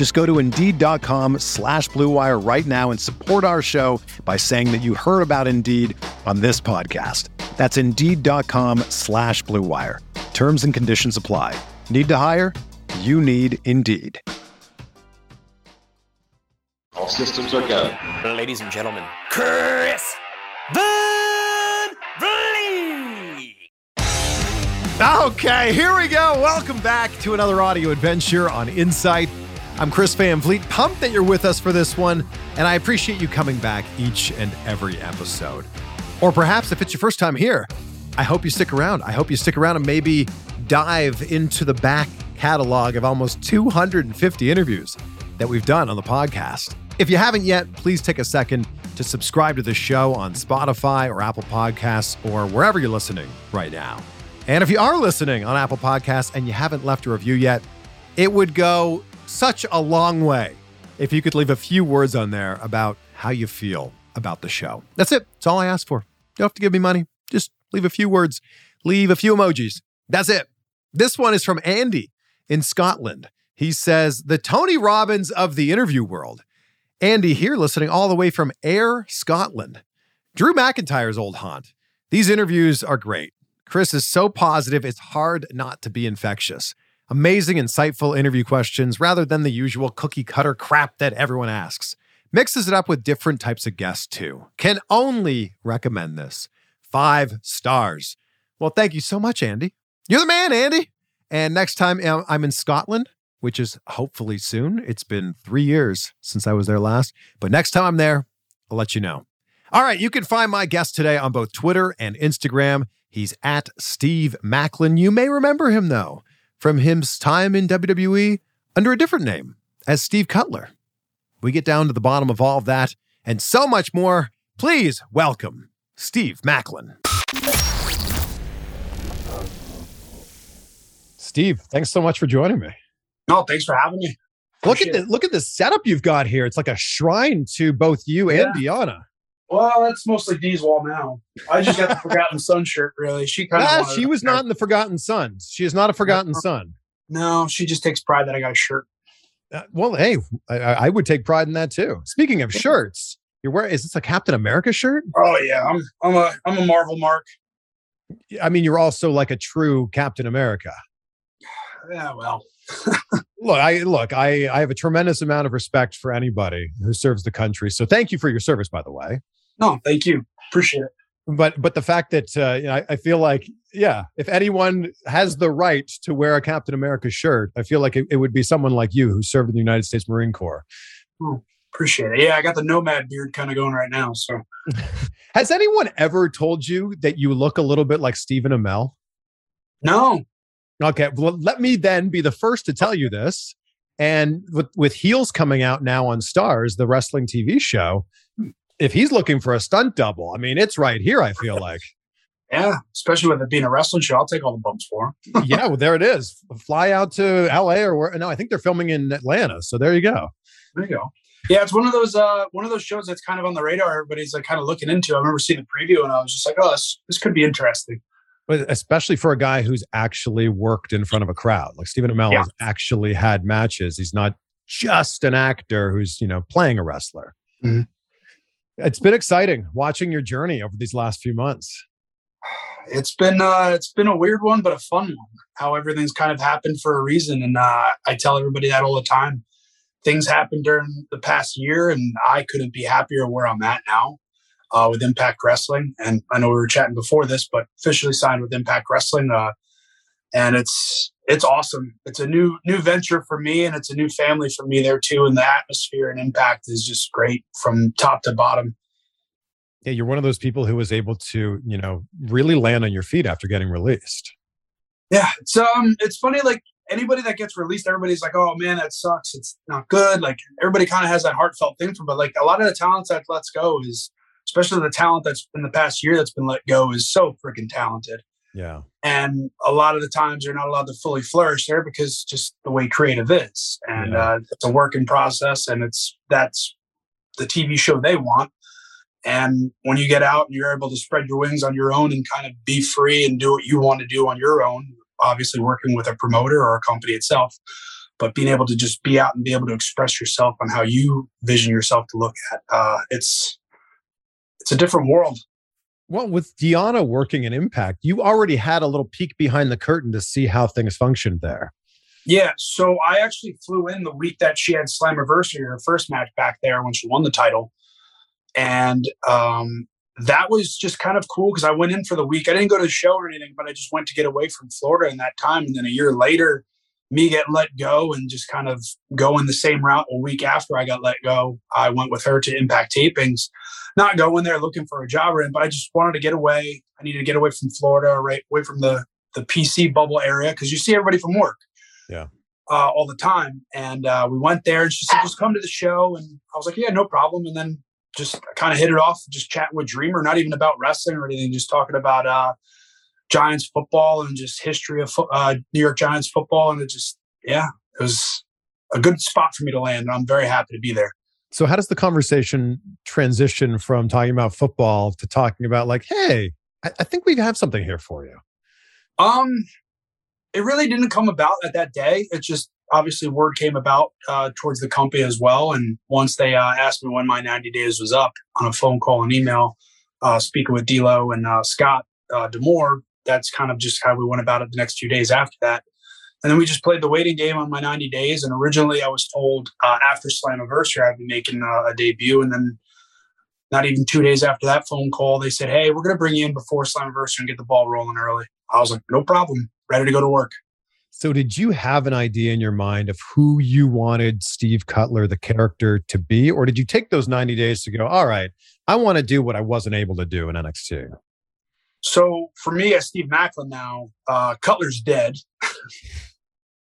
Just go to Indeed.com slash BlueWire right now and support our show by saying that you heard about Indeed on this podcast. That's Indeed.com slash BlueWire. Terms and conditions apply. Need to hire? You need Indeed. All systems are go. Ladies and gentlemen, Chris Van Vliet. Okay, here we go. Welcome back to another audio adventure on Insight. I'm Chris Van Vliet. Pumped that you're with us for this one, and I appreciate you coming back each and every episode. Or perhaps if it's your first time here, I hope you stick around. I hope you stick around and maybe dive into the back catalog of almost 250 interviews that we've done on the podcast. If you haven't yet, please take a second to subscribe to the show on Spotify or Apple Podcasts or wherever you're listening right now. And if you are listening on Apple Podcasts and you haven't left a review yet, it would go such a long way if you could leave a few words on there about how you feel about the show. That's it. That's all I ask for. You don't have to give me money. Just leave a few words, leave a few emojis. That's it. This one is from Andy in Scotland. He says, The Tony Robbins of the interview world. Andy here, listening all the way from Ayr, Scotland. Drew McIntyre's old haunt. These interviews are great. Chris is so positive, it's hard not to be infectious. Amazing, insightful interview questions rather than the usual cookie cutter crap that everyone asks. Mixes it up with different types of guests, too. Can only recommend this. Five stars. Well, thank you so much, Andy. You're the man, Andy. And next time um, I'm in Scotland, which is hopefully soon. It's been three years since I was there last, but next time I'm there, I'll let you know. All right, you can find my guest today on both Twitter and Instagram. He's at Steve Macklin. You may remember him, though, from his time in WWE under a different name as Steve Cutler. We get down to the bottom of all of that and so much more. Please welcome Steve Macklin. Steve, thanks so much for joining me. No, thanks for having me. Look at the look at the setup you've got here. It's like a shrine to both you and Yeah. Well, that's mostly Dee's wall now. I just got the Forgotten Son shirt, really. She kind of. she was not in the Forgotten Sons. She is not a Forgotten Son. No, she just takes pride that I got a shirt. Uh, well, hey, I, I I would take pride in that too. Speaking of shirts, you're wearing is this a Captain America shirt? Oh yeah, I'm I'm a I'm a Marvel mark. I mean, you're also like a true Captain America. Yeah, well, Look, I look, I I have a tremendous amount of respect for anybody who serves the country. So thank you for your service, by the way. No, thank you, appreciate it. But but the fact that uh, you know, I, I feel like yeah, if anyone has the right to wear a Captain America shirt, I feel like it, it would be someone like you who served in the United States Marine Corps. Appreciate it. Yeah, I got the nomad beard kind of going right now. So Has anyone ever told you that you look a little bit like Stephen Amell? no, Okay, well, let me then be the first to tell you this. And with with Heels coming out now on Starz, the wrestling TV show, if he's looking for a stunt double, I mean, it's right here. I feel like, yeah, especially with it being a wrestling show, I'll take all the bumps for him. yeah, well, there it is. Fly out to L.A. or where? No, I think they're filming in Atlanta. So there you go. There you go. Yeah, it's one of those uh one of those shows that's kind of on the radar. Everybody's like kind of looking into. I remember seeing the preview and I was just like, oh, this this could be interesting. But especially for a guy who's actually worked in front of a crowd, like Stephen Amell Yeah. has actually had matches. He's not just an actor who's you know playing a wrestler. Mhm. It's been exciting watching your journey over these last few months. it's been uh it's been a weird one but a fun one how everything's kind of happened for a reason and uh i tell everybody that all the time things happened during the past year and i couldn't be happier where i'm at now uh, with Impact Wrestling. And I know we were chatting before this, but officially signed with Impact Wrestling. Uh, and it's it's awesome. It's a new new venture for me, and it's a new family for me there too. And the atmosphere and impact is just great from top to bottom. Yeah, you're one of those people who was able to, you know, really land on your feet after getting released. Yeah, it's um, it's funny. Like anybody that gets released, everybody's like, "Oh man, that sucks. It's not good." Like everybody kind of has that heartfelt thing for, but like a lot of the talents that lets go is, especially the talent that's in the past year that's been let go, is so freaking talented. Yeah. And a lot of the times they're not allowed to fully flourish there because just the way creative is. And Yeah. uh, it's a work in process and it's that's the TV show they want. And when you get out and you're able to spread your wings on your own and kind of be free and do what you want to do on your own, obviously working with a promoter or a company itself, but being able to just be out and be able to express yourself on how you vision yourself to look at, uh, it's it's a different world. Well, with Deonna working in Impact, you already had a little peek behind the curtain to see how things functioned there. Yeah, so I actually flew in the week that she had Slammiversary, her first match back there when she won the title, and um, that was just kind of cool because I went in for the week. I didn't go to the show or anything, but I just went to get away from Florida in that time. And then a year later, me get let go and just kind of going the same route a week after I got let go, I went with her to Impact Tapings. Not going there looking for a job or anything, but I just wanted to get away. I needed to get away from Florida, right away from the the PC bubble area because you see everybody from work uh, all the time. And uh, we went there, and she said, "Just come to the show." And I was like, "Yeah, no problem." And then just kind of hit it off, just chatting with Dreamer, not even about wrestling or anything, just talking about uh, Giants football and just history of fo- uh, New York Giants football. And it just, yeah, it was a good spot for me to land. And I'm very happy to be there. So, how does the conversation transition from talking about football to talking about, like, hey, I, I think we have something here for you? Um, it really didn't come about at that day. It just obviously word came about uh, towards the company as well. And once they uh, asked me when my 90 days was up on a phone call and email, uh, speaking with D'Lo and uh, Scott uh, D'Amore, that's kind of just how we went about it the next few days after that. And then we just played the waiting game on my 90 days. And originally I was told uh, after Slammiversary I'd be making uh, a debut. And then not even two days after that phone call, they said, Hey, we're going to bring you in before Slammiversary and get the ball rolling early. I was like, No problem. Ready to go to work. So, did you have an idea in your mind of who you wanted Steve Cutler, the character, to be? Or did you take those 90 days to go, all right, I want to do what I wasn't able to do in NXT? So for me, as Steve Macklin now, uh, Cutler's dead.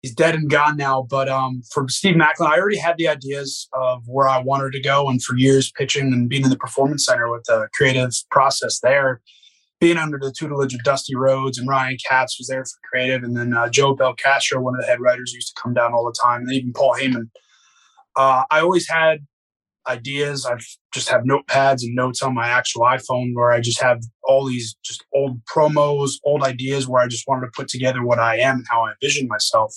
He's dead and gone now. But um, for Steve Macklin, I already had the ideas of where I wanted to go. And for years, pitching and being in the performance center with the creative process there, being under the tutelage of Dusty Rhodes and Ryan Katz was there for creative. And then uh, Joe Belcastro, one of the head writers, used to come down all the time. And even Paul Heyman. Uh, I always had ideas. I just have notepads and notes on my actual iPhone where I just have all these just old promos, old ideas where I just wanted to put together what I am and how I envision myself.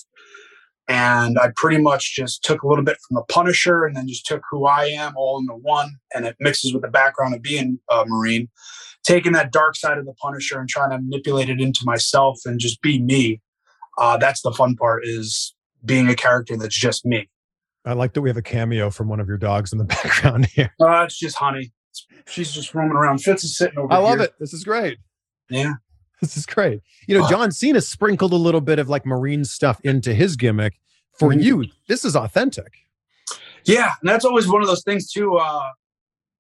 And I pretty much just took a little bit from the Punisher and then just took who I am all into one. And it mixes with the background of being a Marine, taking that dark side of the Punisher and trying to manipulate it into myself and just be me. Uh, that's the fun part is being a character that's just me. I like that we have a cameo from one of your dogs in the background here. Uh, it's just honey. She's just roaming around. Fitz is sitting over I love here. it. This is great. Yeah. This is great. You know, John Cena sprinkled a little bit of like Marine stuff into his gimmick. For Mhm. you, this is authentic. Yeah. And that's always one of those things, too. Uh,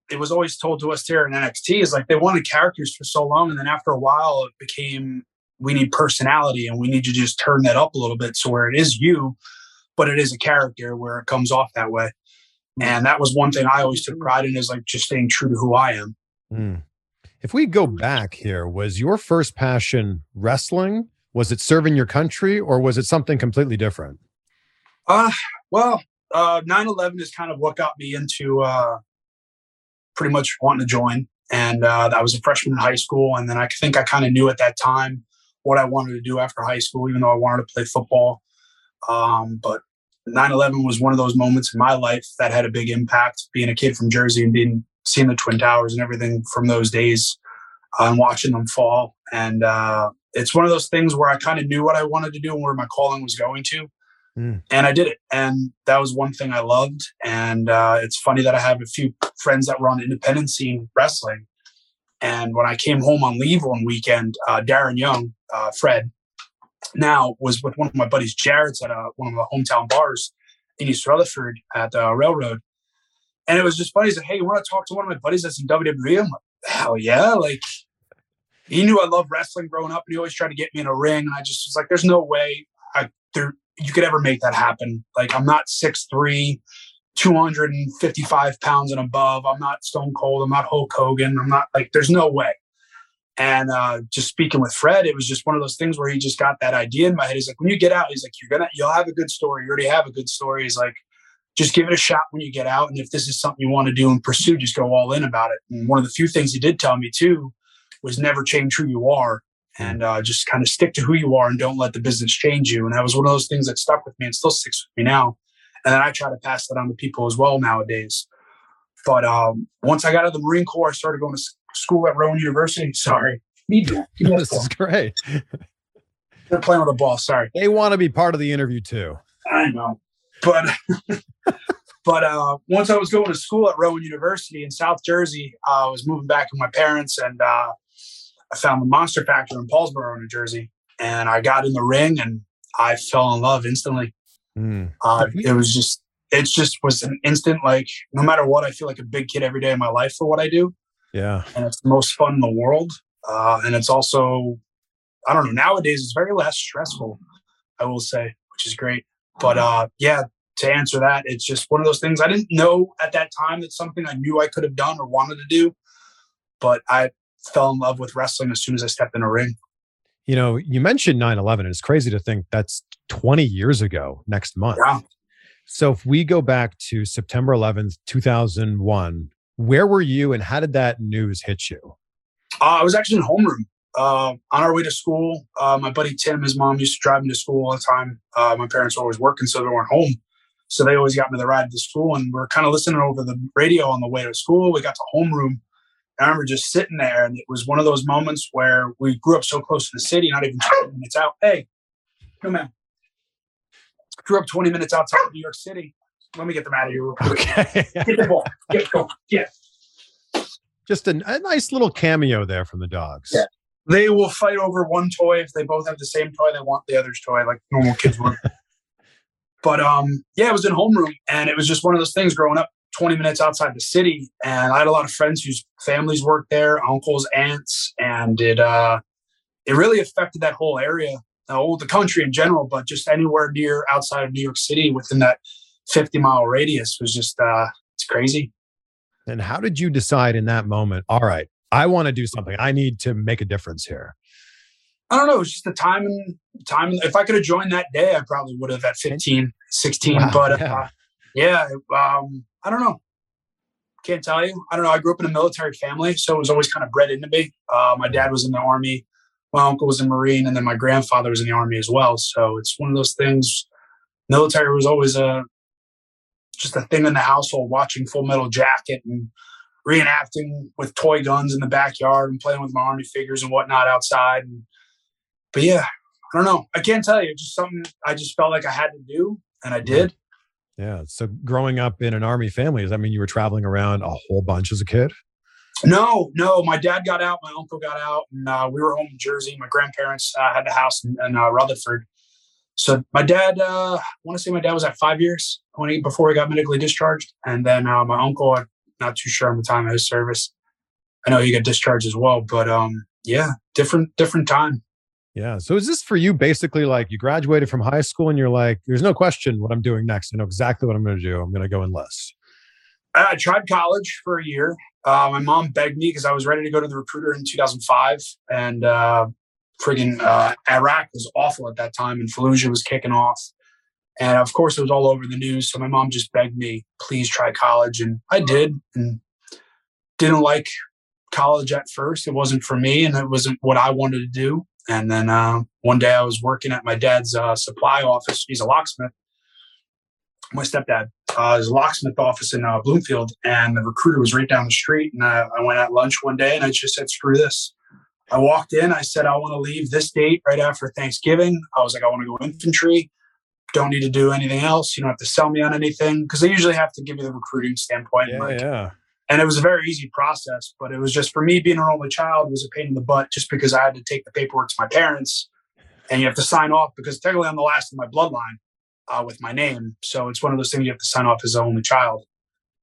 it was always told to us here in NXT is like they wanted characters for so long. And then after a while, it became we need personality and we need to just turn that up a little bit. So where it is you, but it is a character where it comes off that way. And that was one thing I always took pride in is like just staying true to who I am. Mm. If we go back here, was your first passion wrestling? Was it serving your country or was it something completely different? Uh, well, uh, 9-11 is kind of what got me into uh, pretty much wanting to join. And uh, I was a freshman in high school. And then I think I kind of knew at that time what I wanted to do after high school, even though I wanted to play football. Um, but 9-11 was one of those moments in my life that had a big impact, being a kid from Jersey and being seeing the Twin Towers and everything from those days uh, and watching them fall. And uh, it's one of those things where I kind of knew what I wanted to do and where my calling was going to and I did it. And that was one thing I loved. And uh, it's funny that I have a few friends that were on independent scene wrestling And when I came home on leave one weekend, uh, Darren Young, uh, Fred, now was with one of my buddies, Jared's at uh, one of the hometown bars in East Rutherford at the railroad. And it was just funny. He's like, "Hey, you want to talk to one of my buddies that's in WWE?" I'm like, "Hell yeah!" Like he knew I loved wrestling growing up, and he always tried to get me in a ring. And I just was like, "There's no way I there you could ever make that happen." Like I'm not six three, 255 pounds and above. I'm not Stone Cold. I'm not Hulk Hogan. I'm not like there's no way. And uh, just speaking with Fred, it was just one of those things where he just got that idea in my head. He's like, when you get out, he's like, you're gonna, you'll have a good story. You already have a good story. He's like, just give it a shot when you get out. And if this is something you want to do and pursue, just go all in about it. And one of the few things he did tell me too was never change who you are and uh, just kind of stick to who you are and don't let the business change you. And that was one of those things that stuck with me and still sticks with me now. And then I try to pass that on to people as well nowadays. But um, once I got out of the Marine Corps, I started going to school at Rowan University. Sorry. Me too. This is great. They're playing with the ball. Sorry. They want to be part of the interview too. I know. But but uh, once I was going to school at Rowan University in South Jersey, uh, I was moving back with my parents, and uh, I found the Monster Factory in Paulsboro, New Jersey, and I got in the ring, and I fell in love instantly. Mm. it was just it just was an instant like no matter what, I feel like a big kid every day of my life for what I do. Yeah, and it's the most fun in the world, uh, and it's also I don't know nowadays it's very less stressful. I will say, which is great. But uh, yeah, to answer that, it's just one of those things I didn't know at that time that something I knew I could have done or wanted to do, but I fell in love with wrestling as soon as I stepped in a ring. You know, you mentioned 9 11, and it's crazy to think that's 20 years ago next month. Yeah. So if we go back to September 11th, 2001, where were you and how did that news hit you? Uh, I was actually in homeroom uh, on our way to school. Uh, my buddy Tim, his mom used to drive me to school all the time. Uh, my parents were always working, so they weren't home. So they always got me the ride to school, and we are kind of listening over the radio on the way to school. We got to homeroom. I remember just sitting there, and it was one of those moments where we grew up so close to the city, not even 20 minutes out. Hey, come in. Grew up 20 minutes outside of New York City. Let me get them out of here. Okay. get the ball. Get go. Get. Just a, a, nice little cameo there from the dogs. Yeah. They will fight over one toy if they both have the same toy. They want the other's toy, like normal kids would. but um, yeah, it was in homeroom, and it was just one of those things. Growing up 20 minutes outside the city, and I had a lot of friends whose families worked there, uncles, aunts, and it uh, it really affected that whole area, the whole the country in general, but just anywhere near outside of New York City within that 50 mile radius was just uh, it's crazy. And how did you decide in that moment? All right, I want to do something. I need to make a difference here. I don't know. It was just the time and time. If I could have joined that day, I probably would have at 15, 16. Wow, but yeah, uh, yeah um, I don't know. Can't tell you. I don't know. I grew up in a military family, so it was always kind of bred into me. Uh, my dad was in the army, my uncle was a Marine, and then my grandfather was in the army as well. So it's one of those things. Military was always a just a thing in the household. Watching Full Metal Jacket and reenacting with toy guns in the backyard and playing with my army figures and whatnot outside. And, but yeah, I don't know. I can't tell you. Just something I just felt like I had to do, and I did. Yeah. So growing up in an army family, does that mean you were traveling around a whole bunch as a kid? No, no. My dad got out, my uncle got out, and uh, we were home in Jersey. My grandparents uh, had the house in, in uh, Rutherford. So my dad, uh, I want to say my dad was at five years when he before he got medically discharged, and then uh, my uncle, I'm not too sure on the time of his service. I know he got discharged as well, but um, yeah, different different time. Yeah. So is this for you basically like you graduated from high school and you're like, there's no question what I'm doing next. I know exactly what I'm going to do. I'm going to go enlist. I tried college for a year. Uh, my mom begged me because I was ready to go to the recruiter in 2005. And uh, friggin' uh, Iraq was awful at that time and Fallujah was kicking off. And of course, it was all over the news. So my mom just begged me, please try college. And I did. And didn't like college at first. It wasn't for me and it wasn't what I wanted to do. And then uh, one day I was working at my dad's uh, supply office. He's a locksmith. My stepdad, uh, his locksmith office in uh, Bloomfield, and the recruiter was right down the street. And I, I went at lunch one day, and I just said, "Screw this." I walked in. I said, "I want to leave this date right after Thanksgiving." I was like, "I want to go infantry. Don't need to do anything else. You don't have to sell me on anything because they usually have to give you the recruiting standpoint. Yeah, like, yeah. and it was a very easy process. But it was just for me being an only child was a pain in the butt, just because I had to take the paperwork to my parents, and you have to sign off because technically I'm the last in my bloodline uh, with my name. So it's one of those things you have to sign off as the only child.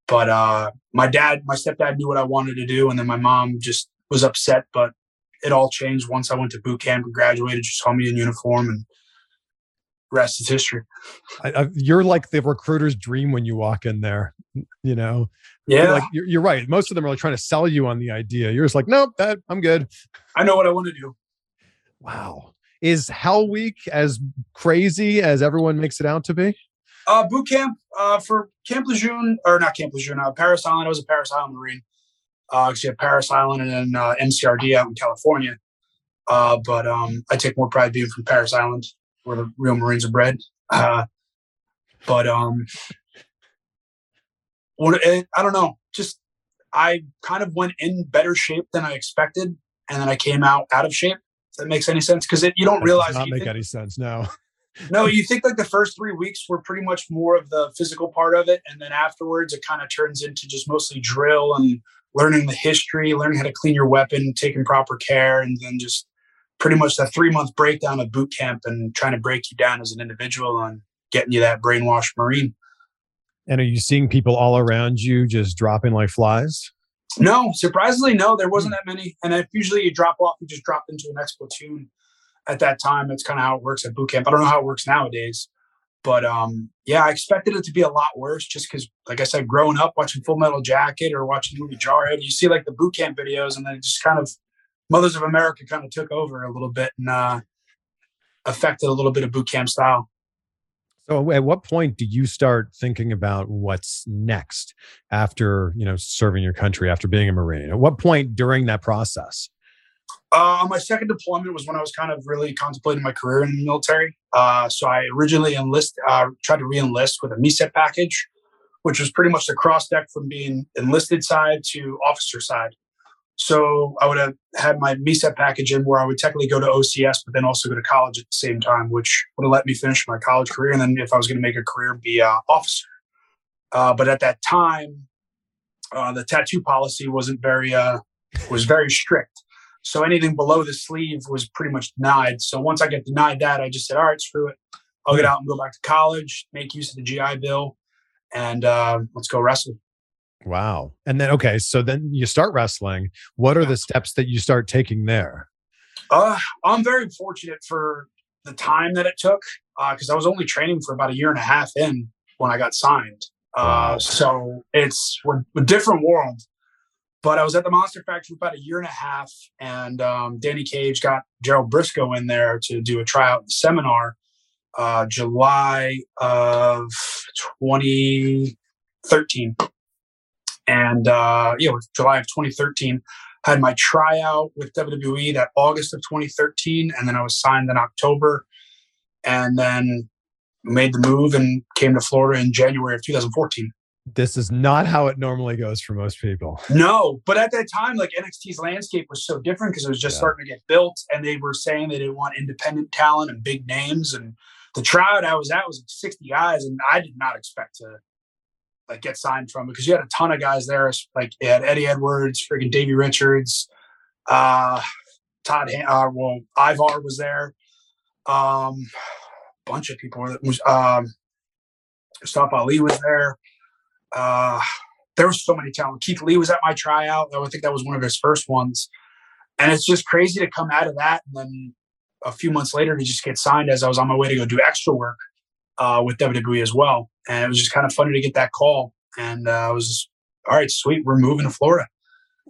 But uh, my dad, my stepdad knew what I wanted to do, and then my mom just was upset. But it all changed once I went to boot camp and graduated. She saw me in uniform, and rest is history. I, I, you're like the recruiter's dream when you walk in there. You know, yeah, like you're, you're, right. Most of them are like trying to sell you on the idea. You're just like, nope, that I'm good. I know what I want to do. Wow, is Hell Week as crazy as everyone makes it out to be? Uh, boot camp uh, for Camp Lejeune, or not Camp Lejeune, uh, Parris Island. I was a Parris Island Marine. Uh, actually, at Parris Island and then uh, MCRD out in California. Uh, but um, I take more pride being from Parris Island, where the real Marines are bred. Uh, but um, what it, I don't know. Just I kind of went in better shape than I expected, and then I came out out of shape. If that makes any sense because you don't that realize. Does not make think, any sense. No. no, you think like the first three weeks were pretty much more of the physical part of it, and then afterwards it kind of turns into just mostly drill and learning the history, learning how to clean your weapon, taking proper care, and then just pretty much that three month breakdown of boot camp and trying to break you down as an individual and getting you that brainwashed Marine. And are you seeing people all around you just dropping like flies? No, surprisingly, no. There wasn't hmm. that many. And if usually you drop off, you just drop into an next platoon at that time. That's kind of how it works at boot camp. I don't know how it works nowadays. But um, yeah, I expected it to be a lot worse just because, like I said, growing up watching Full Metal Jacket or watching the movie Jarhead, you see like the boot camp videos, and then it just kind of Mothers of America kind of took over a little bit and uh, affected a little bit of boot camp style. So, at what point do you start thinking about what's next after you know serving your country, after being a Marine? At what point during that process? Uh, my second deployment was when I was kind of really contemplating my career in the military. Uh, so I originally enlist, uh, tried to re-enlist with a MECEP package, which was pretty much the cross deck from being enlisted side to officer side. So I would have had my MECEP package in where I would technically go to OCS, but then also go to college at the same time, which would have let me finish my college career. And then if I was going to make a career, be an officer. Uh, but at that time, uh, the tattoo policy wasn't very uh, was very strict. So anything below the sleeve was pretty much denied. So once I get denied that, I just said, all right, screw it. I'll get out and go back to college, make use of the GI Bill, and uh, let's go wrestle. Wow. And then, okay, so then you start wrestling. What are the steps that you start taking there? Uh, I'm very fortunate for the time that it took because uh, I was only training for about a year and a half in when I got signed. Uh, wow. So it's a different world. But I was at the Monster Factory for about a year and a half, and um, Danny Cage got Gerald Brisco in there to do a tryout seminar uh, July of 2013 and uh, you know, July of 2013. Had my tryout with WWE that August of 2013, and then I was signed in October, and then made the move and came to Florida in January of 2014. This is not how it normally goes for most people. No, but at that time, like NXT's landscape was so different because it was just yeah. starting to get built, and they were saying they didn't want independent talent and big names. And the tryout I was at was 60 guys, and I did not expect to like get signed from because you had a ton of guys there. Like you had Eddie Edwards, freaking Davey Richards, uh, Todd, uh, well, Ivar was there. Um, a bunch of people were. Um, Mustafa Ali was there. Uh, there was so many talent. Keith Lee was at my tryout. I think that was one of his first ones. And it's just crazy to come out of that and then a few months later to just get signed as I was on my way to go do extra work uh, with WWE as well. And it was just kind of funny to get that call. And uh, I was, all right, sweet, we're moving to Florida.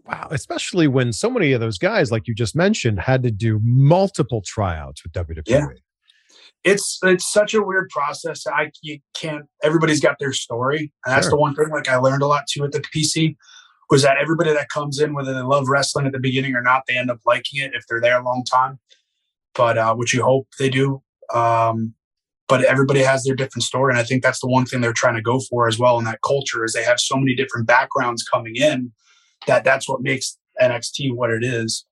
Wow, especially when so many of those guys, like you just mentioned, had to do multiple tryouts with WWE. Yeah. It's it's such a weird process. I you can't. Everybody's got their story, and that's sure. the one thing. Like I learned a lot too at the PC was that everybody that comes in, whether they love wrestling at the beginning or not, they end up liking it if they're there a long time. But uh, which you hope they do. Um, but everybody has their different story and i think that's the one thing they're trying to go for as well in that culture is they have so many different backgrounds coming in that that's what makes nxt what it is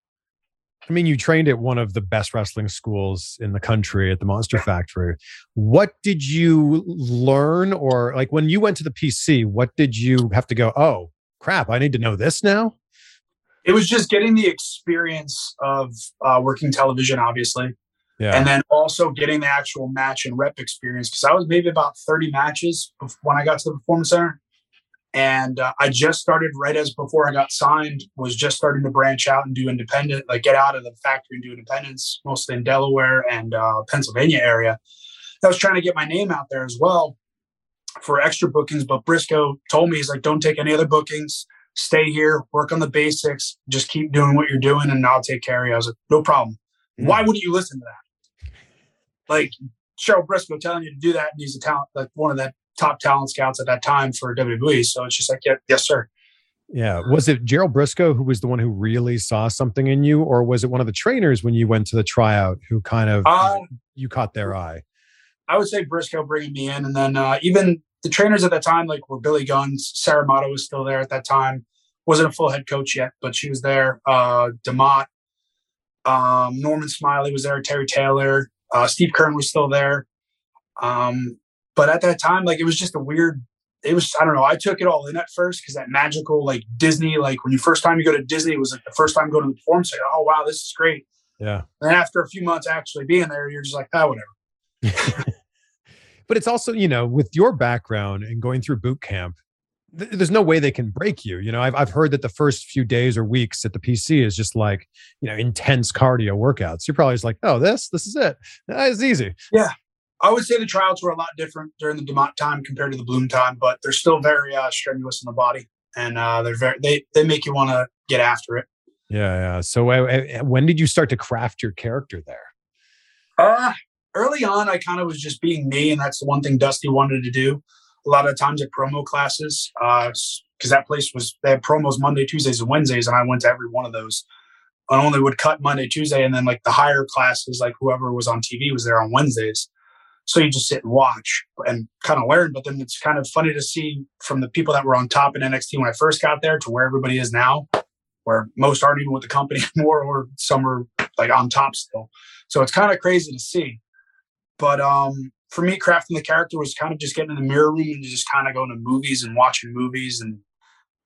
I mean, you trained at one of the best wrestling schools in the country at the Monster Factory. What did you learn, or like when you went to the PC, what did you have to go? Oh, crap, I need to know this now. It was just getting the experience of uh, working television, obviously, Yeah. and then also getting the actual match and rep experience because I was maybe about 30 matches when I got to the performance center. And uh, I just started right as before I got signed, was just starting to branch out and do independent, like get out of the factory and do independence, mostly in Delaware and uh, Pennsylvania area. I was trying to get my name out there as well for extra bookings. But Brisco told me, he's like, don't take any other bookings. Stay here, work on the basics, just keep doing what you're doing, and I'll take care of you. I was like, no problem. Why wouldn't you listen to that? Like Gerald Brisco telling you to do that, and he's a talent, like one of the top talent scouts at that time for WWE. So it's just like, yeah, yes, sir. Yeah. Was it Gerald Brisco who was the one who really saw something in you, or was it one of the trainers when you went to the tryout who kind of Uh, you caught their eye? I would say Brisco bringing me in, and then uh, even the trainers at that time, like were Billy Guns, Sara Amato was still there at that time. wasn't a full head coach yet, but she was there. Uh, DeMott, um, Norman Smiley was there. Terry Taylor, uh, Steve Keirn was still there. Um, but at that time, like it was just a weird. It was I don't know. I took it all in at first because that magical like Disney, like when you first time you go to Disney, it was like the first time going to the performance. Like, oh wow, this is great. Yeah. And after a few months actually being there, you're just like, oh whatever. but it's also, you know, with your background and going through boot camp, th- there's no way they can break you. You know, I've, I've heard that the first few days or weeks at the PC is just like, you know, intense cardio workouts. You're probably just like, oh, this, this is it. Ah, It's easy. I would say the tryouts were a lot different during the DeMott time compared to the Bloom time, but they're still very uh, strenuous in the body, and uh, they're very they they make you want to get after it. Yeah. Yeah. So uh, uh, when did you start to craft your character there? Uh, early on, I kind of was just being me, and that's the one thing Dusty wanted to do. A lot of times at promo classes, because that place was they had promos Monday, Tuesdays, and Wednesdays, and I went to every one of those. I only would cut Monday, Tuesday, and then like the higher classes, like whoever was on TV was there on Wednesdays. So you just sit and watch and kind of learn. But then it's kind of funny to see from the people that were on top in NXT when I first got there to where everybody is now, where most aren't even with the company anymore, or some are like on top still. So it's kind of crazy to see. But um, for me, crafting the character was kind of just getting in the mirror room and just kind of going to movies and watching movies and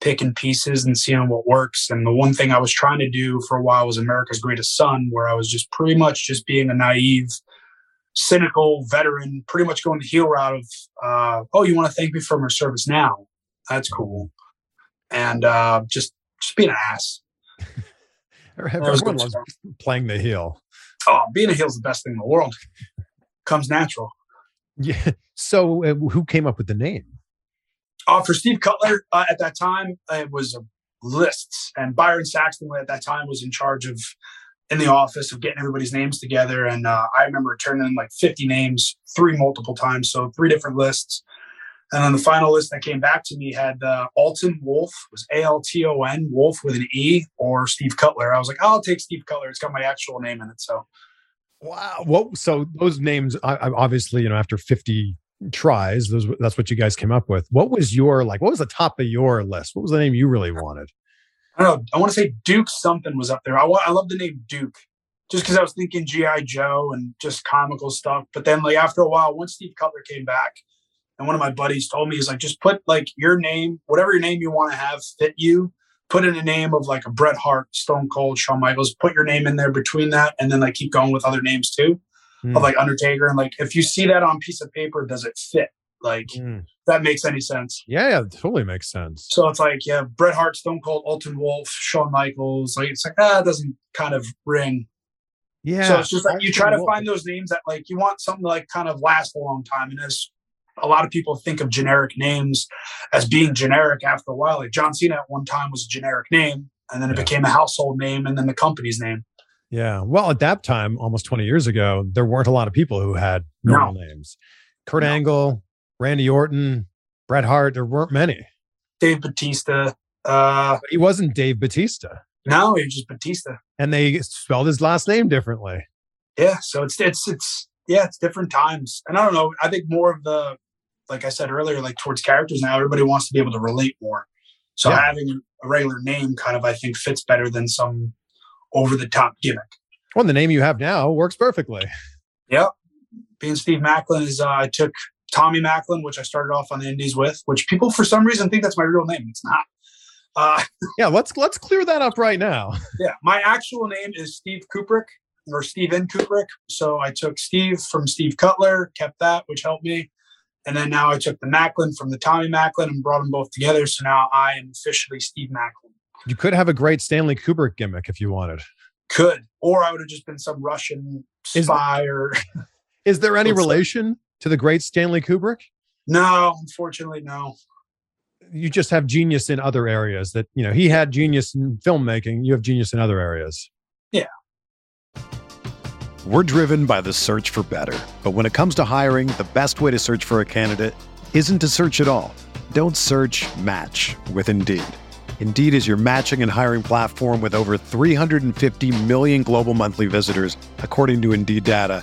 picking pieces and seeing what works. And the one thing I was trying to do for a while was America's Greatest Son, where I was just pretty much just being a naive, cynical veteran, pretty much going the heel route of, uh, oh, you want to thank me for my service now? That's cool. And uh, just just being an ass. Everyone loves playing the heel. Oh, being a heel is the best thing in the world. Comes natural. Yeah. So uh, who came up with the name? Uh, for Steve Cutler uh, at that time, it was lists, and Byron Saxton at that time was in charge of in the office of getting everybody's names together. And uh, I remember turning in like 50 names, three multiple times, so three different lists. And then the final list that came back to me had uh, Alton Wolf, was A L T O N Wolf with an E, or Steve Cutler. I was like, I'll take Steve Cutler. It's got my actual name in it. So Wow. What? So those names, I, I obviously, you know, after 50 tries, those that's what you guys came up with. What was your like? What was the top of your list? What was the name you really wanted? I don't know. I want to say Duke something was up there. I, I love the name Duke just because I was thinking G.I. Joe and just comical stuff. But then, like, after a while, once Steve Cutler came back, and one of my buddies told me, he's like, just put like your name, whatever your name you want to have fit you, put in a name of like a Bret Hart, Stone Cold, Shawn Michaels, put your name in there between that, and then like keep going with other names too, Hmm. of like Undertaker. And like, if you see that on piece of paper, does it fit? Like, Hmm. That makes any sense. Yeah, yeah, totally makes sense. So it's like, yeah, Bret Hart, Stone Cold, Alton Wolf, Shawn Michaels. Like, it's like, ah, it doesn't kind of ring. Yeah. so it's just like you try to find those names that like you want something to like kind of last a long time. And as a lot of people think of generic names as being generic after a while, like John Cena at one time was a generic name, and then it Yeah. became a household name, and then the company's name. Yeah. Well, at that time, almost 20 years ago, there weren't a lot of people who had normal names. Kurt No. Angle, Randy Orton, Bret Hart, there weren't many. Dave Batista. Uh, he wasn't Dave Batista. no, he was just Batista. And they spelled his last name differently. Yeah, so it's it's it's yeah, it's different times, and I don't know. I think more of the, like I said earlier, like towards characters now, everybody wants to be able to relate more. So Yeah. having a regular name kind of I think fits better than some over the top gimmick. Well, the name you have now works perfectly. Yep, being Steve Macklin is uh, I took Tommy Macklin, which I started off on the Indies with, which people for some reason think that's my real name. It's not. Uh, Yeah, let's let's clear that up right now. yeah, my actual name is Steve Kubrick or Steven Kubrick. So I took Steve from Steve Cutler, kept that, which helped me. And then now I took the Macklin from the Tommy Macklin and brought them both together. So now I am officially Steve Macklin. You could have a great Stanley Kubrick gimmick if you wanted. Could, or I would have just been some Russian Is- spy or Is there any relation to the great Stanley Kubrick? no, unfortunately, no. You just have genius in other areas that, you know, he had genius in filmmaking, you have genius in other areas. Yeah. We're driven by the search for better. But when it comes to hiring, the best way to search for a candidate isn't to search at all. Don't search, match with Indeed. Indeed is your matching and hiring platform with over 350 million global monthly visitors, according to Indeed data,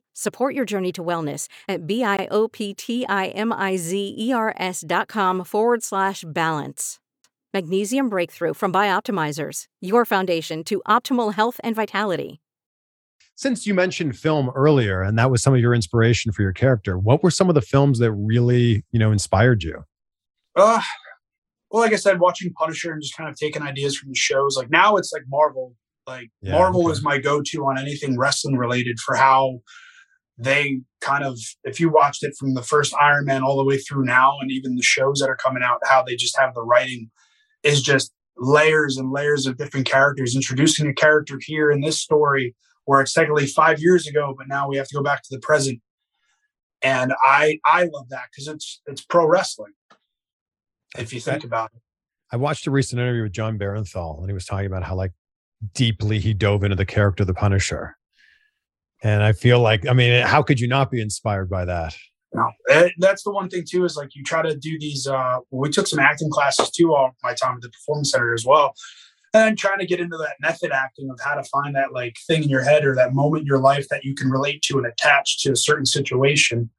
Support your journey to wellness at B-I-O-P-T-I-M-I-Z-E-R-S dot com forward slash balance. Magnesium Breakthrough from Bioptimizers, your foundation to optimal health and vitality. Since you mentioned film earlier, and that was some of your inspiration for your character, what were some of the films that really, you know, inspired you? Uh, well, like I said, watching Punisher and just kind of taking ideas from the shows. Like now it's like Marvel. Like Yeah, Marvel okay. is my go-to on anything wrestling related for how they kind of, if you watched it from the first Iron Man all the way through now, and even the shows that are coming out, how they just have the writing is just layers and layers of different characters, introducing a character here in this story where it's technically five years ago, but now we have to go back to the present. And I I love that because it's it's pro wrestling. If you think about it. I watched a recent interview with Jon Bernthal, and he was talking about how like deeply he dove into the character of the Punisher. And I feel like, I mean, how could you not be inspired by that? No, that's the one thing too. Is like you try to do these. uh We took some acting classes too, all my time at the Performance Center as well, and trying to get into that method acting of how to find that like thing in your head or that moment in your life that you can relate to and attach to a certain situation.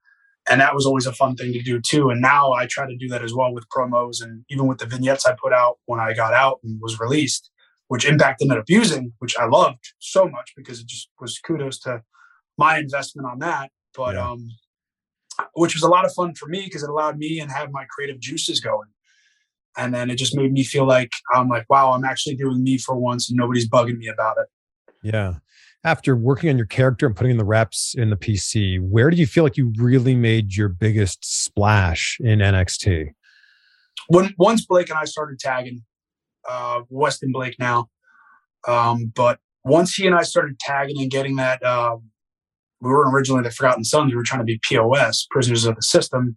And that was always a fun thing to do too. And now I try to do that as well with promos and even with the vignettes I put out when I got out and was released, which Impact ended up using, which I loved so much because it just was kudos to my investment on that. But Yeah. um, which was a lot of fun for me because it allowed me and have my creative juices going. And then it just made me feel like I'm like, wow, I'm actually doing me for once and nobody's bugging me about it. Yeah. After working on your character and putting in the reps in the PC, where do you feel like you really made your biggest splash in NXT? When once Blake and I started tagging, uh, Weston Blake now, um, but once he and I started tagging and getting that, um, we were originally the Forgotten Sons. We were trying to be POS, prisoners of the system,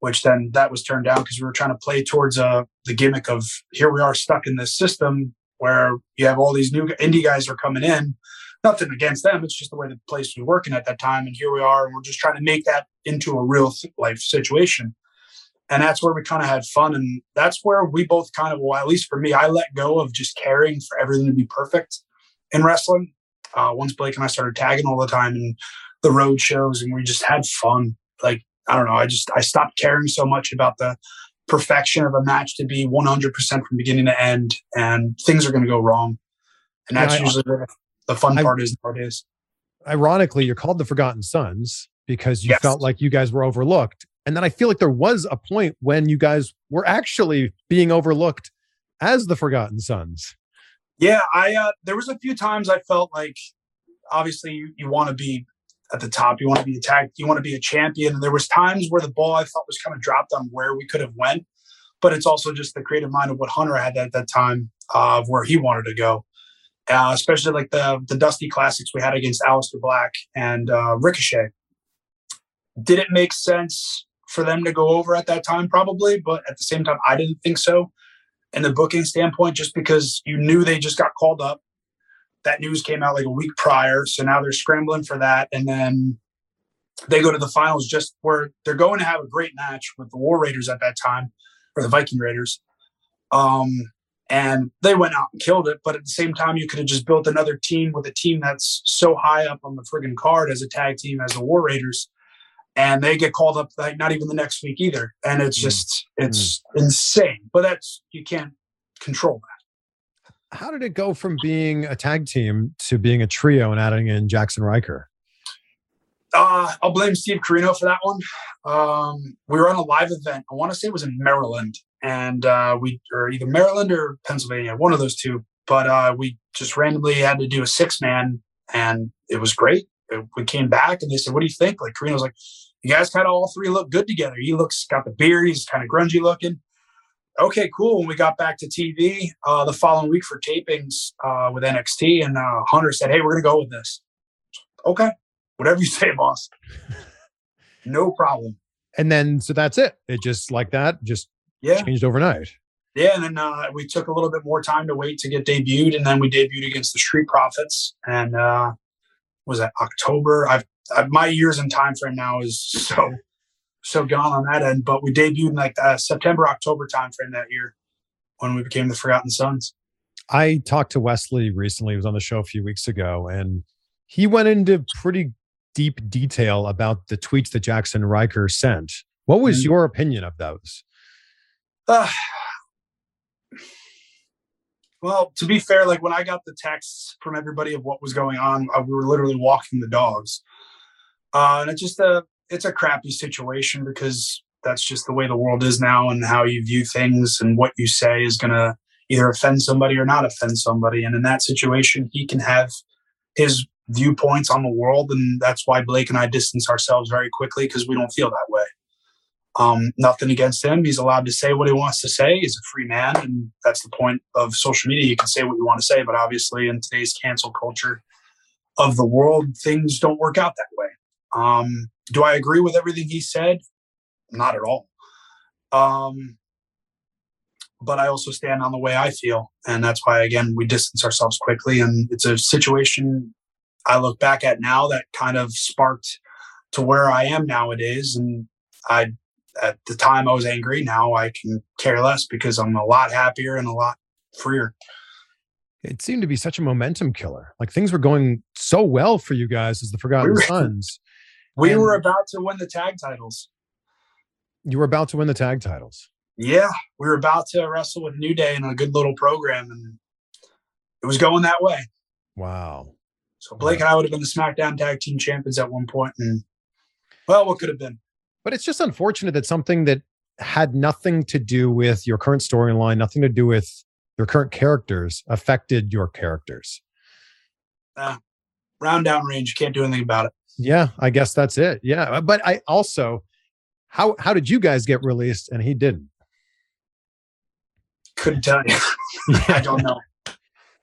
which then that was turned down because we were trying to play towards uh, the gimmick of here we are stuck in this system where you have all these new indie guys are coming in. Nothing against them. It's just the way the place was working at that time. And here we are, and we're just trying to make that into a real life situation. And that's where we kind of had fun. And that's where we both kind of, well, at least for me, I let go of just caring for everything to be perfect in wrestling. Uh, once Blake and I started tagging all the time and the road shows, and we just had fun. Like I don't know, I just I stopped caring so much about the perfection of a match to be 100% from beginning to end, and things are going to go wrong. And that's Yeah, I- usually the fun I- part is nowadays. Ironically, you're called the Forgotten Sons because you Yes. felt like you guys were overlooked. And then I feel like there was a point when you guys were actually being overlooked as the Forgotten Sons. Yeah, I uh, there was a few times I felt like obviously you, you want to be at the top, you want to be attacked, you want to be a champion. And there was times where the ball I thought was kind of dropped on where we could have went, but it's also just the creative mind of what Hunter had at that time uh, of where he wanted to go. Uh, especially like the the Dusty Classics we had against Aleister Black and uh, Ricochet. Did it make sense for them to go over at that time? Probably, but at the same time, I didn't think so in the booking standpoint, just because you knew they just got called up. That news came out like a week prior, so now they're scrambling for that, and then they go to the finals just where they're going to have a great match with the War Raiders at that time, or the Viking Raiders. Um, and they went out and killed it. But at the same time, you could have just built another team with a team that's so high up on the friggin' card as a tag team as the War Raiders, and they get called up like not even the next week either. And it's Mm. just it's insane. But that's you can't control that. How did it go from being a tag team to being a trio and adding in Jaxson Ryker? Uh, I'll blame Steve Corino for that one. Um, we were on a live event. I want to say it was in Maryland, and uh, we or either Maryland or Pennsylvania, one of those two. But uh, we just randomly had to do a six man, and it was great. We came back, and they said, "What do you think?" Like Corino was like, "You guys kind of all three look good together. He looks got the beard. He's kind of grungy looking." Okay, cool. When we got back to TV uh, the following week for tapings uh, with NXT, and uh, Hunter said, "Hey, we're gonna go with this." Okay, whatever you say, boss. no problem. And then, so that's it. It just like that, just Yeah, changed overnight. yeah. And then uh, we took a little bit more time to wait to get debuted, and then we debuted against the Street Profits. And uh, was that October? I've, i my years and time frame now is so so gone on that end. But we debuted in like uh, September October time frame that year when we became the Forgotten Sons. I talked to Wesley recently. He was on the show a few weeks ago, and he went into pretty deep detail about the tweets that Jaxson Ryker sent. What was Mhm. your opinion of those? Uh, well, to be fair, like when I got the texts from everybody of what was going on, uh, we were literally walking the dogs, uh, and it's just a it's a crappy situation because that's just the way the world is now, and how you view things and what you say is gonna either offend somebody or not offend somebody. And in that situation, he can have his viewpoints on the world, and that's why Blake and I distance ourselves very quickly because we don't feel that way. Um, nothing against him. He's allowed to say what he wants to say. He's a free man, and that's the point of social media. You can say what you want to say, but obviously, in today's cancel culture of the world, things don't work out that way. Um, do I agree with everything he said? Not at all. Um, but I also stand on the way I feel, and that's why again we distance ourselves quickly. And it's a situation I look back at now that kind of sparked to where I am nowadays, and I at the time I was angry. Now I can care less because I'm a lot happier and a lot freer. It seemed to be such a momentum killer. Like things were going so well for you guys as the Forgotten We were- Sons. We And- were about to win the tag titles. You were about to win the tag titles. Yeah, we were about to wrestle with New Day in a good little program, and it was going that way. Wow. So Blake and I would have been the SmackDown Tag Team Champions at one point, and well, what could have been? But it's just unfortunate that something that had nothing to do with your current storyline, nothing to do with your current characters, affected your characters. Uh, round down range, you can't do anything about it. Yeah, I guess that's it. Yeah, uh, but I also, how how did you guys get released and he didn't? Couldn't tell you. I don't know.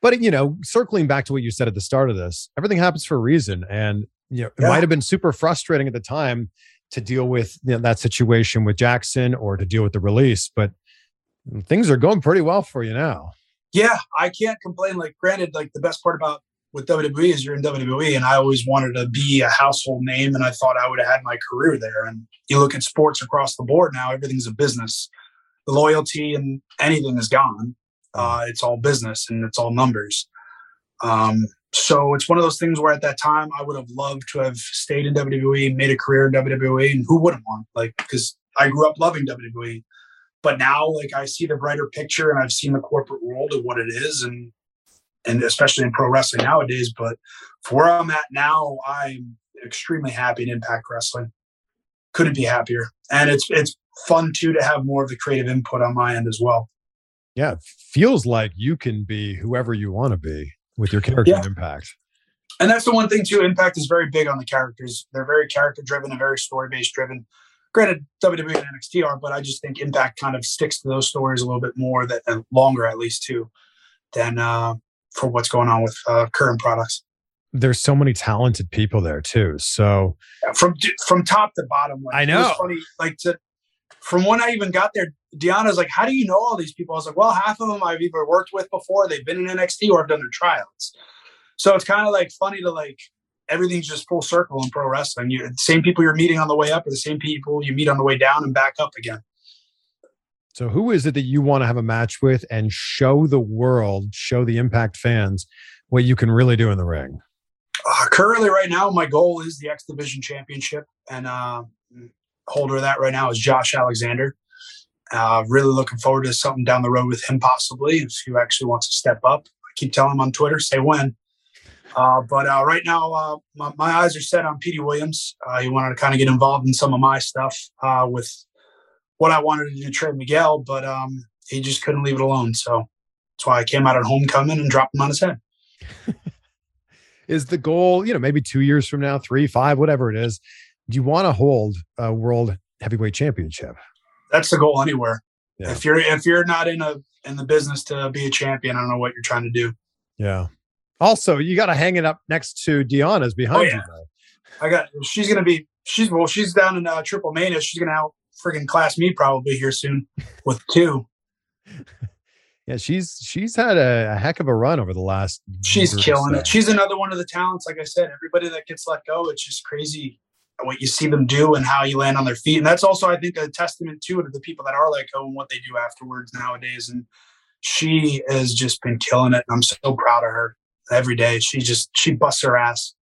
But you know, circling back to what you said at the start of this, everything happens for a reason, and you know, it Yeah. might have been super frustrating at the time to deal with you know, that situation with Jaxson or to deal with the release, but things are going pretty well for you now. Yeah, I can't complain. Like, granted, like the best part about with WWE is you're in WWE, and I always wanted to be a household name, and I thought I would have had my career there. And you look at sports across the board now; everything's a business. The loyalty and anything is gone. Uh, it's all business and it's all numbers. Um, so it's one of those things where at that time I would have loved to have stayed in WWE, made a career in WWE, and who wouldn't want like because I grew up loving WWE. But now, like I see the brighter picture, and I've seen the corporate world of what it is, and and especially in pro wrestling nowadays. But for where I'm at now, I'm extremely happy in Impact Wrestling. Couldn't be happier, and it's it's fun too to have more of the creative input on my end as well. Yeah, feels like you can be whoever you want to be with your character yeah. Impact. And that's the one thing too. Impact is very big on the characters. They're very character driven and very story based driven. Granted, WWE and NXT are, but I just think Impact kind of sticks to those stories a little bit more that longer at least too than uh, for what's going on with uh, current products. There's so many talented people there too. So yeah, from from top to bottom, like, I know. funny, like to from when I even got there, Deonna's like, "How do you know all these people?" I was like, "Well, half of them I've either worked with before, they've been in NXT, or I've done their tryouts." So it's kind of like funny to like everything's just full circle in pro wrestling. You the same people you're meeting on the way up are the same people you meet on the way down and back up again. So who is it that you want to have a match with and show the world, show the Impact fans what you can really do in the ring? Uh, currently, right now, my goal is the X Division Championship, and uh, holder of that right now is Josh Alexander. Uh, really looking forward to something down the road with him, possibly if he actually wants to step up. I keep telling him on Twitter, say when. Uh, but uh, right now, uh, my, my, eyes are set on Petey Williams. Uh, he wanted to kind of get involved in some of my stuff uh, with what I wanted to do, Trey Miguel, but um, he just couldn't leave it alone. So that's why I came out at homecoming and dropped him on his head. is the goal, you know, maybe two years from now, three, five, whatever it is, you want to hold a world heavyweight championship? That's the goal anywhere. Yeah. If you're if you're not in a in the business to be a champion, I don't know what you're trying to do. Yeah. Also, you got to hang it up next to Deonna's behind oh, yeah. you. Though. I got. She's gonna be. She's well. She's down in uh, Triple Mania. She's gonna out friggin' class me probably here soon with two. yeah, she's she's had a, a, heck of a run over the last. She's killing so. it. She's another one of the talents. Like I said, everybody that gets let go, it's just crazy what you see them do and how you land on their feet. And that's also, I think, a testament too to the people that are like go and what they do afterwards nowadays. And she has just been killing it. And I'm so proud of her every day. She just she busts her ass.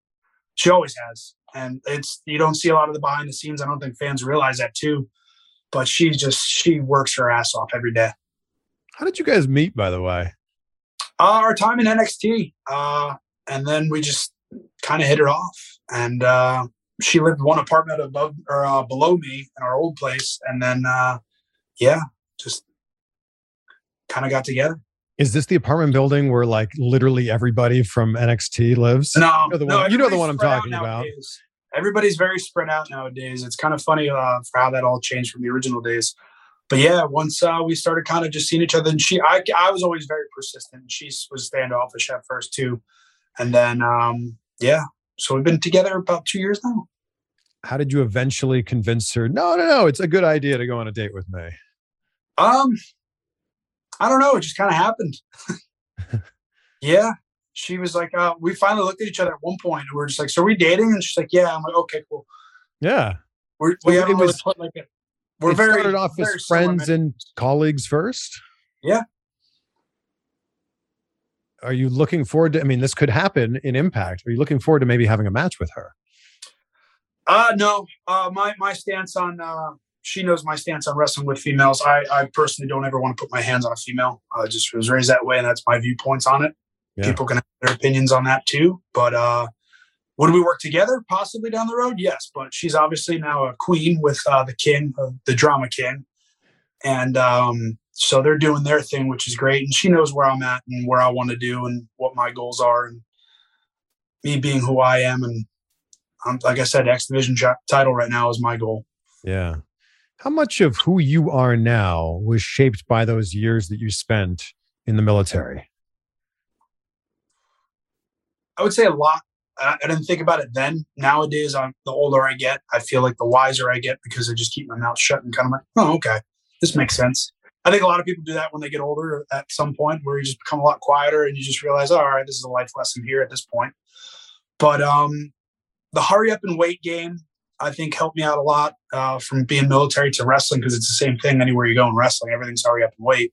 She always has, and it's you don't see a lot of the behind the scenes. I don't think fans realize that too, but she just she works her ass off every day. How did you guys meet, by the way? Uh, our time in NXT, uh, and then we just kind of hit it off. And uh, she lived one apartment above or uh, below me in our old place, and then uh, yeah, just kind of got together. Is this the apartment building where like literally everybody from NXT lives? No, you know the no, one, you know the one I'm talking about. Everybody's very spread out nowadays. It's kind of funny uh, for how that all changed from the original days. But yeah, once uh, we started kind of just seeing each other, and she, I, I was always very persistent. She was standoffish at first too, and then um, yeah, so we've been together about two years now. How did you eventually convince her? No, no, no, it's a good idea to go on a date with me. Um, I don't know. It just kind of happened. yeah. She was like, uh, we finally looked at each other at one point and we are just like, so are we dating? And she's like, yeah. I'm like, okay, cool. Yeah. We're, we haven't really put like a, we're very started off very as friends and colleagues first. Yeah. Are you looking forward to? I mean, this could happen in Impact. Are you looking forward to maybe having a match with her? Uh no. Uh, my my stance on uh, she knows my stance on wrestling with females. I, I personally don't ever want to put my hands on a female. I just was raised that way, and that's my viewpoints on it. Yeah. People can have their opinions on that too. But uh, would we work together possibly down the road? Yes. But she's obviously now a queen with uh, the king, uh, the drama king, and um, so they're doing their thing, which is great. And she knows where I'm at and where I want to do and what my goals are, and me being who I am. And um, like I said, X Division title right now is my goal. Yeah. How much of who you are now was shaped by those years that you spent in the military? I would say a lot. I didn't think about it then. Nowadays, I'm the older I get, I feel like the wiser I get because I just keep my mouth shut and kind of like, oh, okay, this makes sense. I think a lot of people do that when they get older at some point where you just become a lot quieter and you just realize, all right, this is a life lesson here at this point. But um, the hurry up and wait game I think helped me out a lot uh, from being military to wrestling because it's the same thing anywhere you go in wrestling. Everything's hurry up and wait.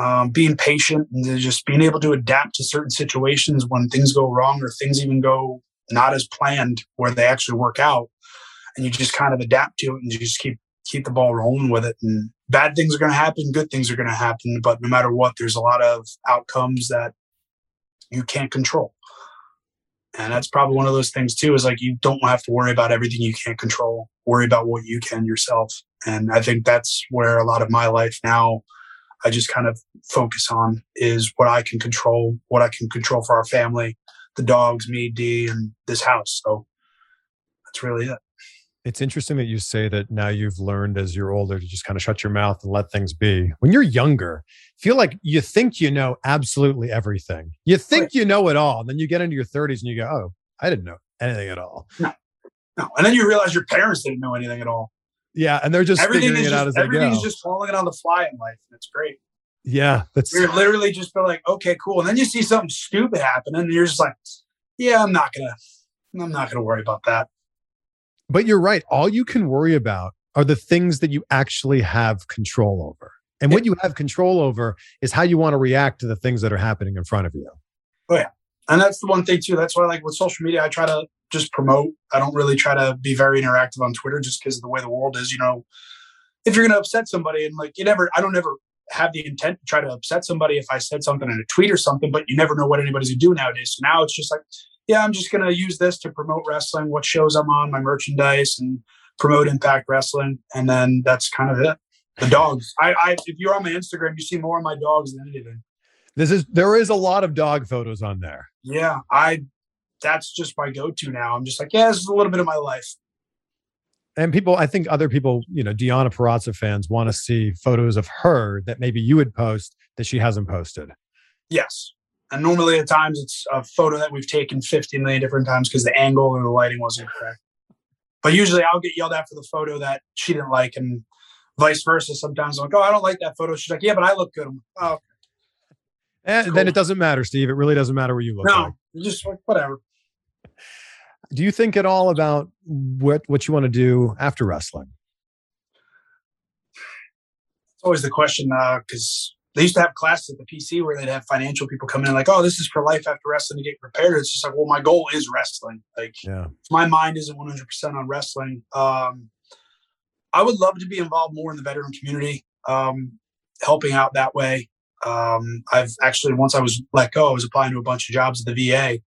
um, being patient and just being able to adapt to certain situations when things go wrong or things even go not as planned where they actually work out and you just kind of adapt to it and you just keep keep the ball rolling with it and bad things are going to happen good things are going to happen but no matter what there's a lot of outcomes that you can't control. And that's probably one of those things too is like you don't have to worry about everything you can't control. Worry about what you can yourself. And i think that's where a lot of my life now i just kind of focus on is what i can control what i can control for our family the dogs me d and this house. So that's really it it's interesting that you say that now you've learned as you're older to just kind of shut your mouth and let things be. When you're younger, feel like you think you know absolutely everything. You think right. you know it all. And then you get into your 30s and you go, oh, I didn't know anything at all. No. No. And then you realize your parents didn't know anything at all. Yeah. And they're just everything figuring it just, out as they go. Everything's just falling on the fly in life. And it's great. Yeah. That's you're literally just like, okay, cool. And then you see something stupid happen and you're just like, yeah, I'm not gonna, I'm not gonna worry about that. But you're right. All you can worry about are the things that you actually have control over. And what you have control over is how you want to react to the things that are happening in front of you. Oh, yeah. And that's the one thing, too. That's why, like with social media, I try to just promote. I don't really try to be very interactive on Twitter just because of the way the world is. You know, if you're going to upset somebody, and like you never, I don't ever have the intent to try to upset somebody if I said something in a tweet or something, but you never know what anybody's going to do nowadays. So now it's just like, yeah, I'm just going to use this to promote wrestling, what shows I'm on, my merchandise, and promote Impact Wrestling. And then that's kind of it. The dogs. I, I if you're on my Instagram, you see more of my dogs than anything. This is there is a lot of dog photos on there. Yeah, I that's just my go-to now. I'm just like, yeah, this is a little bit of my life. And people, I think other people, you know, Deonna Purrazzo fans want to see photos of her that maybe you would post that she hasn't posted. Yes. And normally at times it's a photo that we've taken 50 million different times because the angle or the lighting wasn't correct. But usually I'll get yelled at for the photo that she didn't like and vice versa. Sometimes I'm like, oh, I don't like that photo. She's like, yeah, but I look good. I'm like, oh, okay. Eh, and cool. then it doesn't matter, Steve. It really doesn't matter where you look. No, like. just like, whatever. Do you think at all about what what you want to do after wrestling? It's always the question uh, because they used to have classes at the PC where they'd have financial people come in like, oh, this is for life after wrestling to get prepared. It's just like, well, my goal is wrestling. Like, yeah. my mind isn't 100% on wrestling. Um, I would love to be involved more in the veteran community, um, helping out that way. Um, I've actually, once I was let go, I was applying to a bunch of jobs at the VA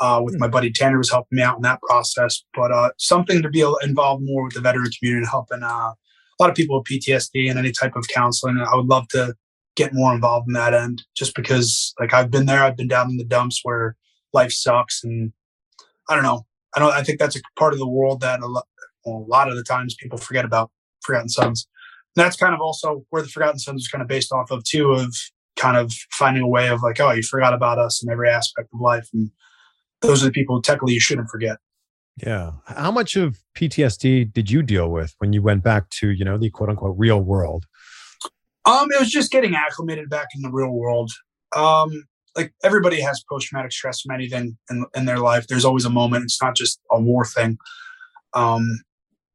uh, with hmm. my buddy Tanner was helping me out in that process. But uh, something to be involved more with the veteran community and helping uh, a lot of people with PTSD and any type of counseling. I would love to get more involved in that end just because like I've been there, I've been down in the dumps where life sucks and I don't know. I don't I think that's a part of the world that a lot, well, a lot of the times people forget about Forgotten Sons. And that's kind of also where the Forgotten Sons is kind of based off of too of kind of finding a way of like, oh, you forgot about us in every aspect of life. And those are the people technically you shouldn't forget. Yeah. How much of PTSD did you deal with when you went back to, you know, the quote unquote real world? Um, it was just getting acclimated back in the real world. Um, like everybody has post traumatic stress from anything in, in their life. There's always a moment. It's not just a war thing. Um,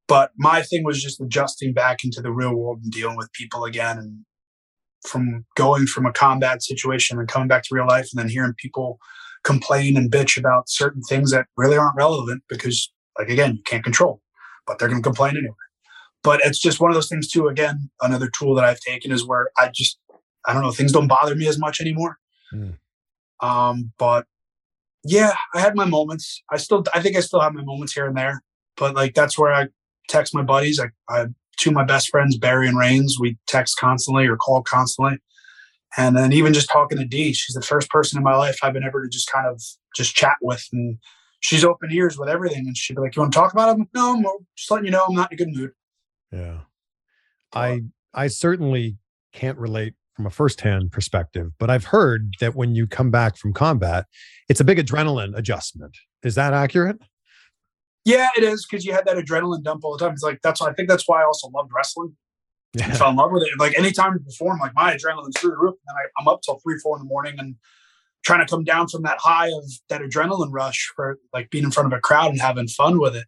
but my thing was just adjusting back into the real world and dealing with people again. And from going from a combat situation and coming back to real life and then hearing people complain and bitch about certain things that really aren't relevant because, like, again, you can't control, but they're going to complain anyway but it's just one of those things too again another tool that i've taken is where i just i don't know things don't bother me as much anymore. Mm. um but yeah i had my moments. I still i think i still have my moments here and there but like that's where i text my buddies. I, I two of my best friends barry and rains we text constantly or call constantly. And then even just talking to dee she's the first person in my life i've been able to just kind of just chat with. And she's open ears with everything. And she'd be like you want to talk about it no i'm just letting you know i'm not in a good mood yeah. I I certainly can't relate from a firsthand perspective, but I've heard that when you come back from combat, it's a big adrenaline adjustment. Is that accurate? Yeah, it is because you had that adrenaline dump all the time. It's like that's why I think that's why I also loved wrestling. Yeah. I fell in love with it. Like anytime I perform, like my adrenaline's through the roof, and I, I'm up till three, four in the morning, and trying to come down from that high of that adrenaline rush for like being in front of a crowd and having fun with it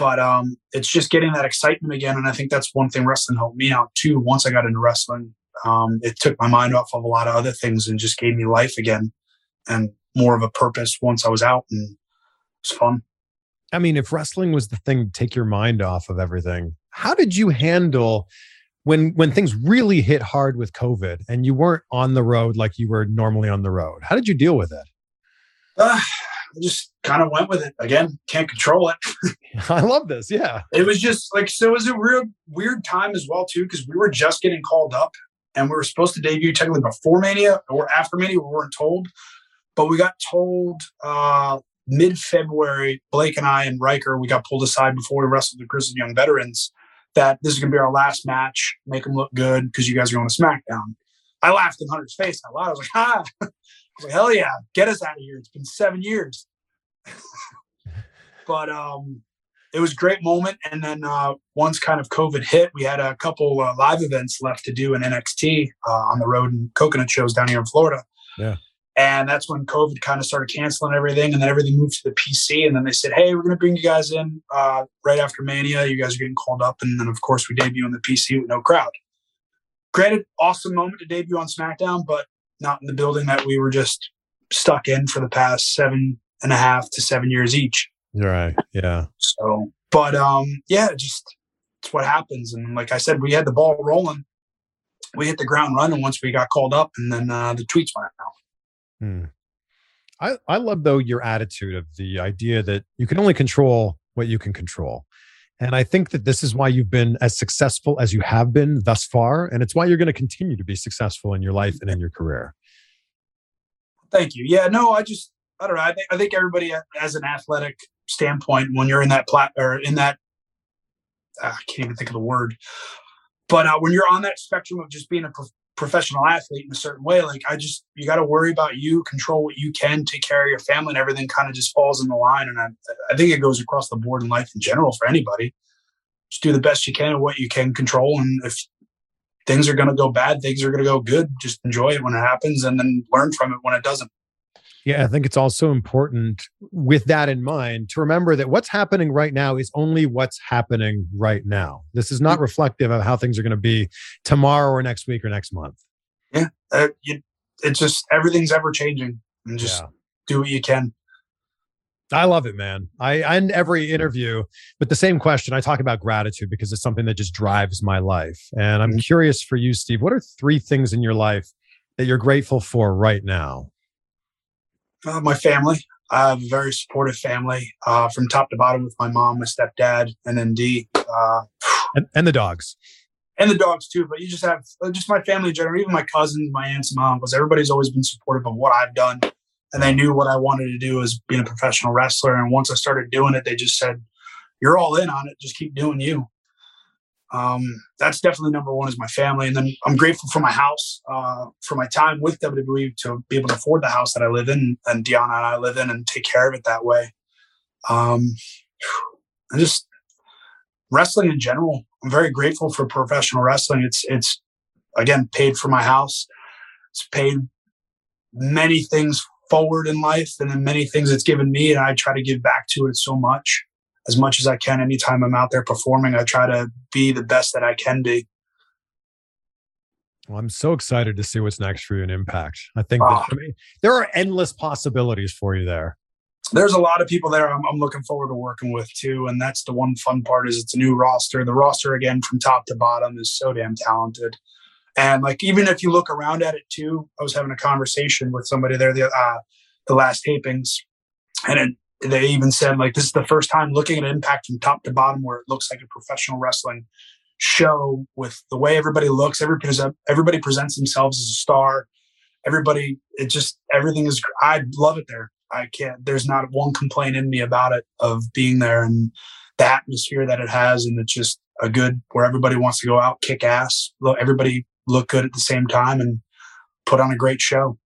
but um, it's just getting that excitement again. And I think that's one thing wrestling helped me out too. Once I got into wrestling, Um, it took my mind off of a lot of other things and just gave me life again and more of a purpose once I was out and it was fun. I mean, if wrestling was the thing to take your mind off of everything, how did you handle when when things really hit hard with COVID and you weren't on the road like you were normally on the road? How did you deal with it? Uh, I just kind of went with it. Again, can't control it. I love this. Yeah. It was just like so it was a real weird time as well too because we were just getting called up and we were supposed to debut technically before Mania or after Mania. We weren't told, but we got told uh, mid February. Blake and I and Ryker we got pulled aside before we wrestled the Grizzled Young Veterans that this is going to be our last match. Make them look good because you guys are going to SmackDown. I laughed in Hunter's face out loud. I was like, "Ha!" Like, "Hell yeah, get us out of here!" It's been seven years. but um, it was a great moment. And then uh, once kind of COVID hit, we had a couple uh, live events left to do in NXT uh, on the road and coconut shows down here in Florida. Yeah. And that's when COVID kind of started canceling everything, and then everything moved to the PC. And then they said, "Hey, we're going to bring you guys in uh, right after Mania. You guys are getting called up." And then, of course, we debut on the PC with no crowd. Granted, awesome moment to debut on SmackDown, but not in the building that we were just stuck in for the past seven and a half to seven years each. Right. Yeah. So, but um, yeah, just it's what happens. And like I said, we had the ball rolling. We hit the ground running once we got called up, and then uh, the tweets went out. Hmm. I, I love though your attitude of the idea that you can only control what you can control. And I think that this is why you've been as successful as you have been thus far. And it's why you're going to continue to be successful in your life and in your career. Thank you. Yeah, no, I just, I don't know. I think, I think everybody has an athletic standpoint when you're in that plat or in that, uh, I can't even think of the word, but uh, when you're on that spectrum of just being a professional athlete in a certain way. Like I just you got to worry about you, control what you can, take care of your family, and everything kind of just falls in the line. And I, I think it goes across the board in life in general for anybody. Just do the best you can of what you can control, and if things are going to go bad, things are going to go good. Just enjoy it when it happens, and then learn from it when it doesn't. Yeah, I think it's also important with that in mind to remember that what's happening right now is only what's happening right now. This is not mm. reflective of how things are going to be tomorrow or next week or next month. Yeah, uh, you, it's just everything's ever changing, and just yeah. do what you can. I love it, man. I, I end every interview with the same question. I talk about gratitude because it's something that just drives my life. And I'm mm-hmm. curious for you, Steve, what are three things in your life that you're grateful for right now? Uh, my family. I have a very supportive family uh, from top to bottom with my mom, my stepdad, and then D. Uh, and, and, the dogs. And the dogs too. But you just have uh, just my family in general, even my cousins, my aunts, and my uncles. Everybody's always been supportive of what I've done. And they knew what I wanted to do as being a professional wrestler. And once I started doing it, they just said, You're all in on it. Just keep doing you um, that's definitely number one is my family. And then I'm grateful for my house, uh, for my time with WWE to be able to afford the house that I live in and Deonna and I live in and take care of it that way. Um, and just wrestling in general. I'm very grateful for professional wrestling. It's, it's again, paid for my house. It's paid many things forward in life and then many things it's given me. And I try to give back to it so much as much as I can. Anytime I'm out there performing, I try to be the best that I can be. Well, I'm so excited to see what's next for you in Impact. I think that, ah. I mean, there are endless possibilities for you there. There's a lot of people there I'm, I'm, looking forward to working with too, and that's the one fun part is it's a new roster. The roster again from top to bottom is so damn talented, and like even if you look around at it too, I was having a conversation with somebody there the uh, the last tapings, and it, they even said like this is the first time looking at impact from top to bottom where it looks like a professional wrestling show with the way everybody looks. Everybody, everybody presents themselves as a star. Everybody it just everything is i love it there. I can't there's not one complaint in me about it of being there and the atmosphere that it has and it's just a good where everybody wants to go out kick ass everybody look good at the same time and put on a great show.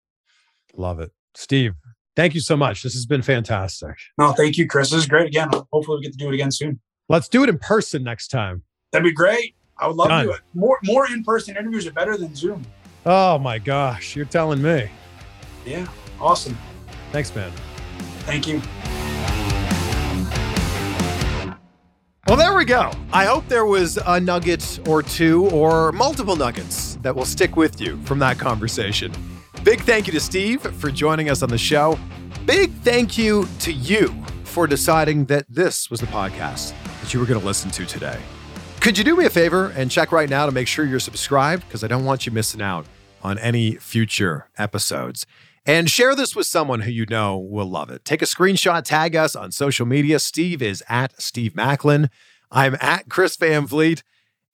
Love it. Steve Thank you so much. This has been fantastic. No, thank you, Chris. This is great again. Hopefully, we get to do it again soon. Let's do it in person next time. That'd be great. I would love Done. to do it. More more in person interviews are better than Zoom. Oh my gosh, you're telling me. Yeah, awesome. Thanks, man. Thank you. Well, there we go. I hope there was a nugget or two or multiple nuggets that will stick with you from that conversation. Big thank you to Steve for joining us on the show. Big thank you to you for deciding that this was the podcast that you were going to listen to today. Could you do me a favor and check right now to make sure you're subscribed? Because I don't want you missing out on any future episodes. And share this with someone who you know will love it. Take a screenshot, tag us on social media. Steve is at Steve Maclin. I'm at Chris Van Vliet.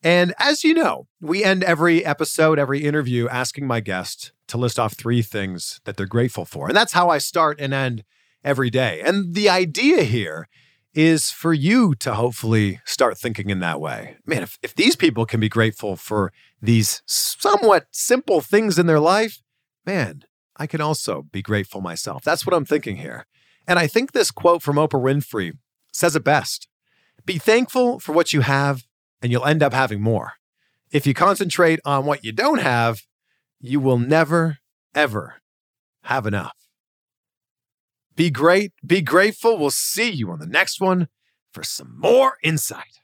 And as you know, we end every episode, every interview asking my guest to list off three things that they're grateful for. And that's how I start and end every day. And the idea here is for you to hopefully start thinking in that way. Man, if, if these people can be grateful for these somewhat simple things in their life, man, I can also be grateful myself. That's what I'm thinking here. And I think this quote from Oprah Winfrey says it best Be thankful for what you have, and you'll end up having more. If you concentrate on what you don't have, you will never, ever have enough. Be great, be grateful. We'll see you on the next one for some more insight.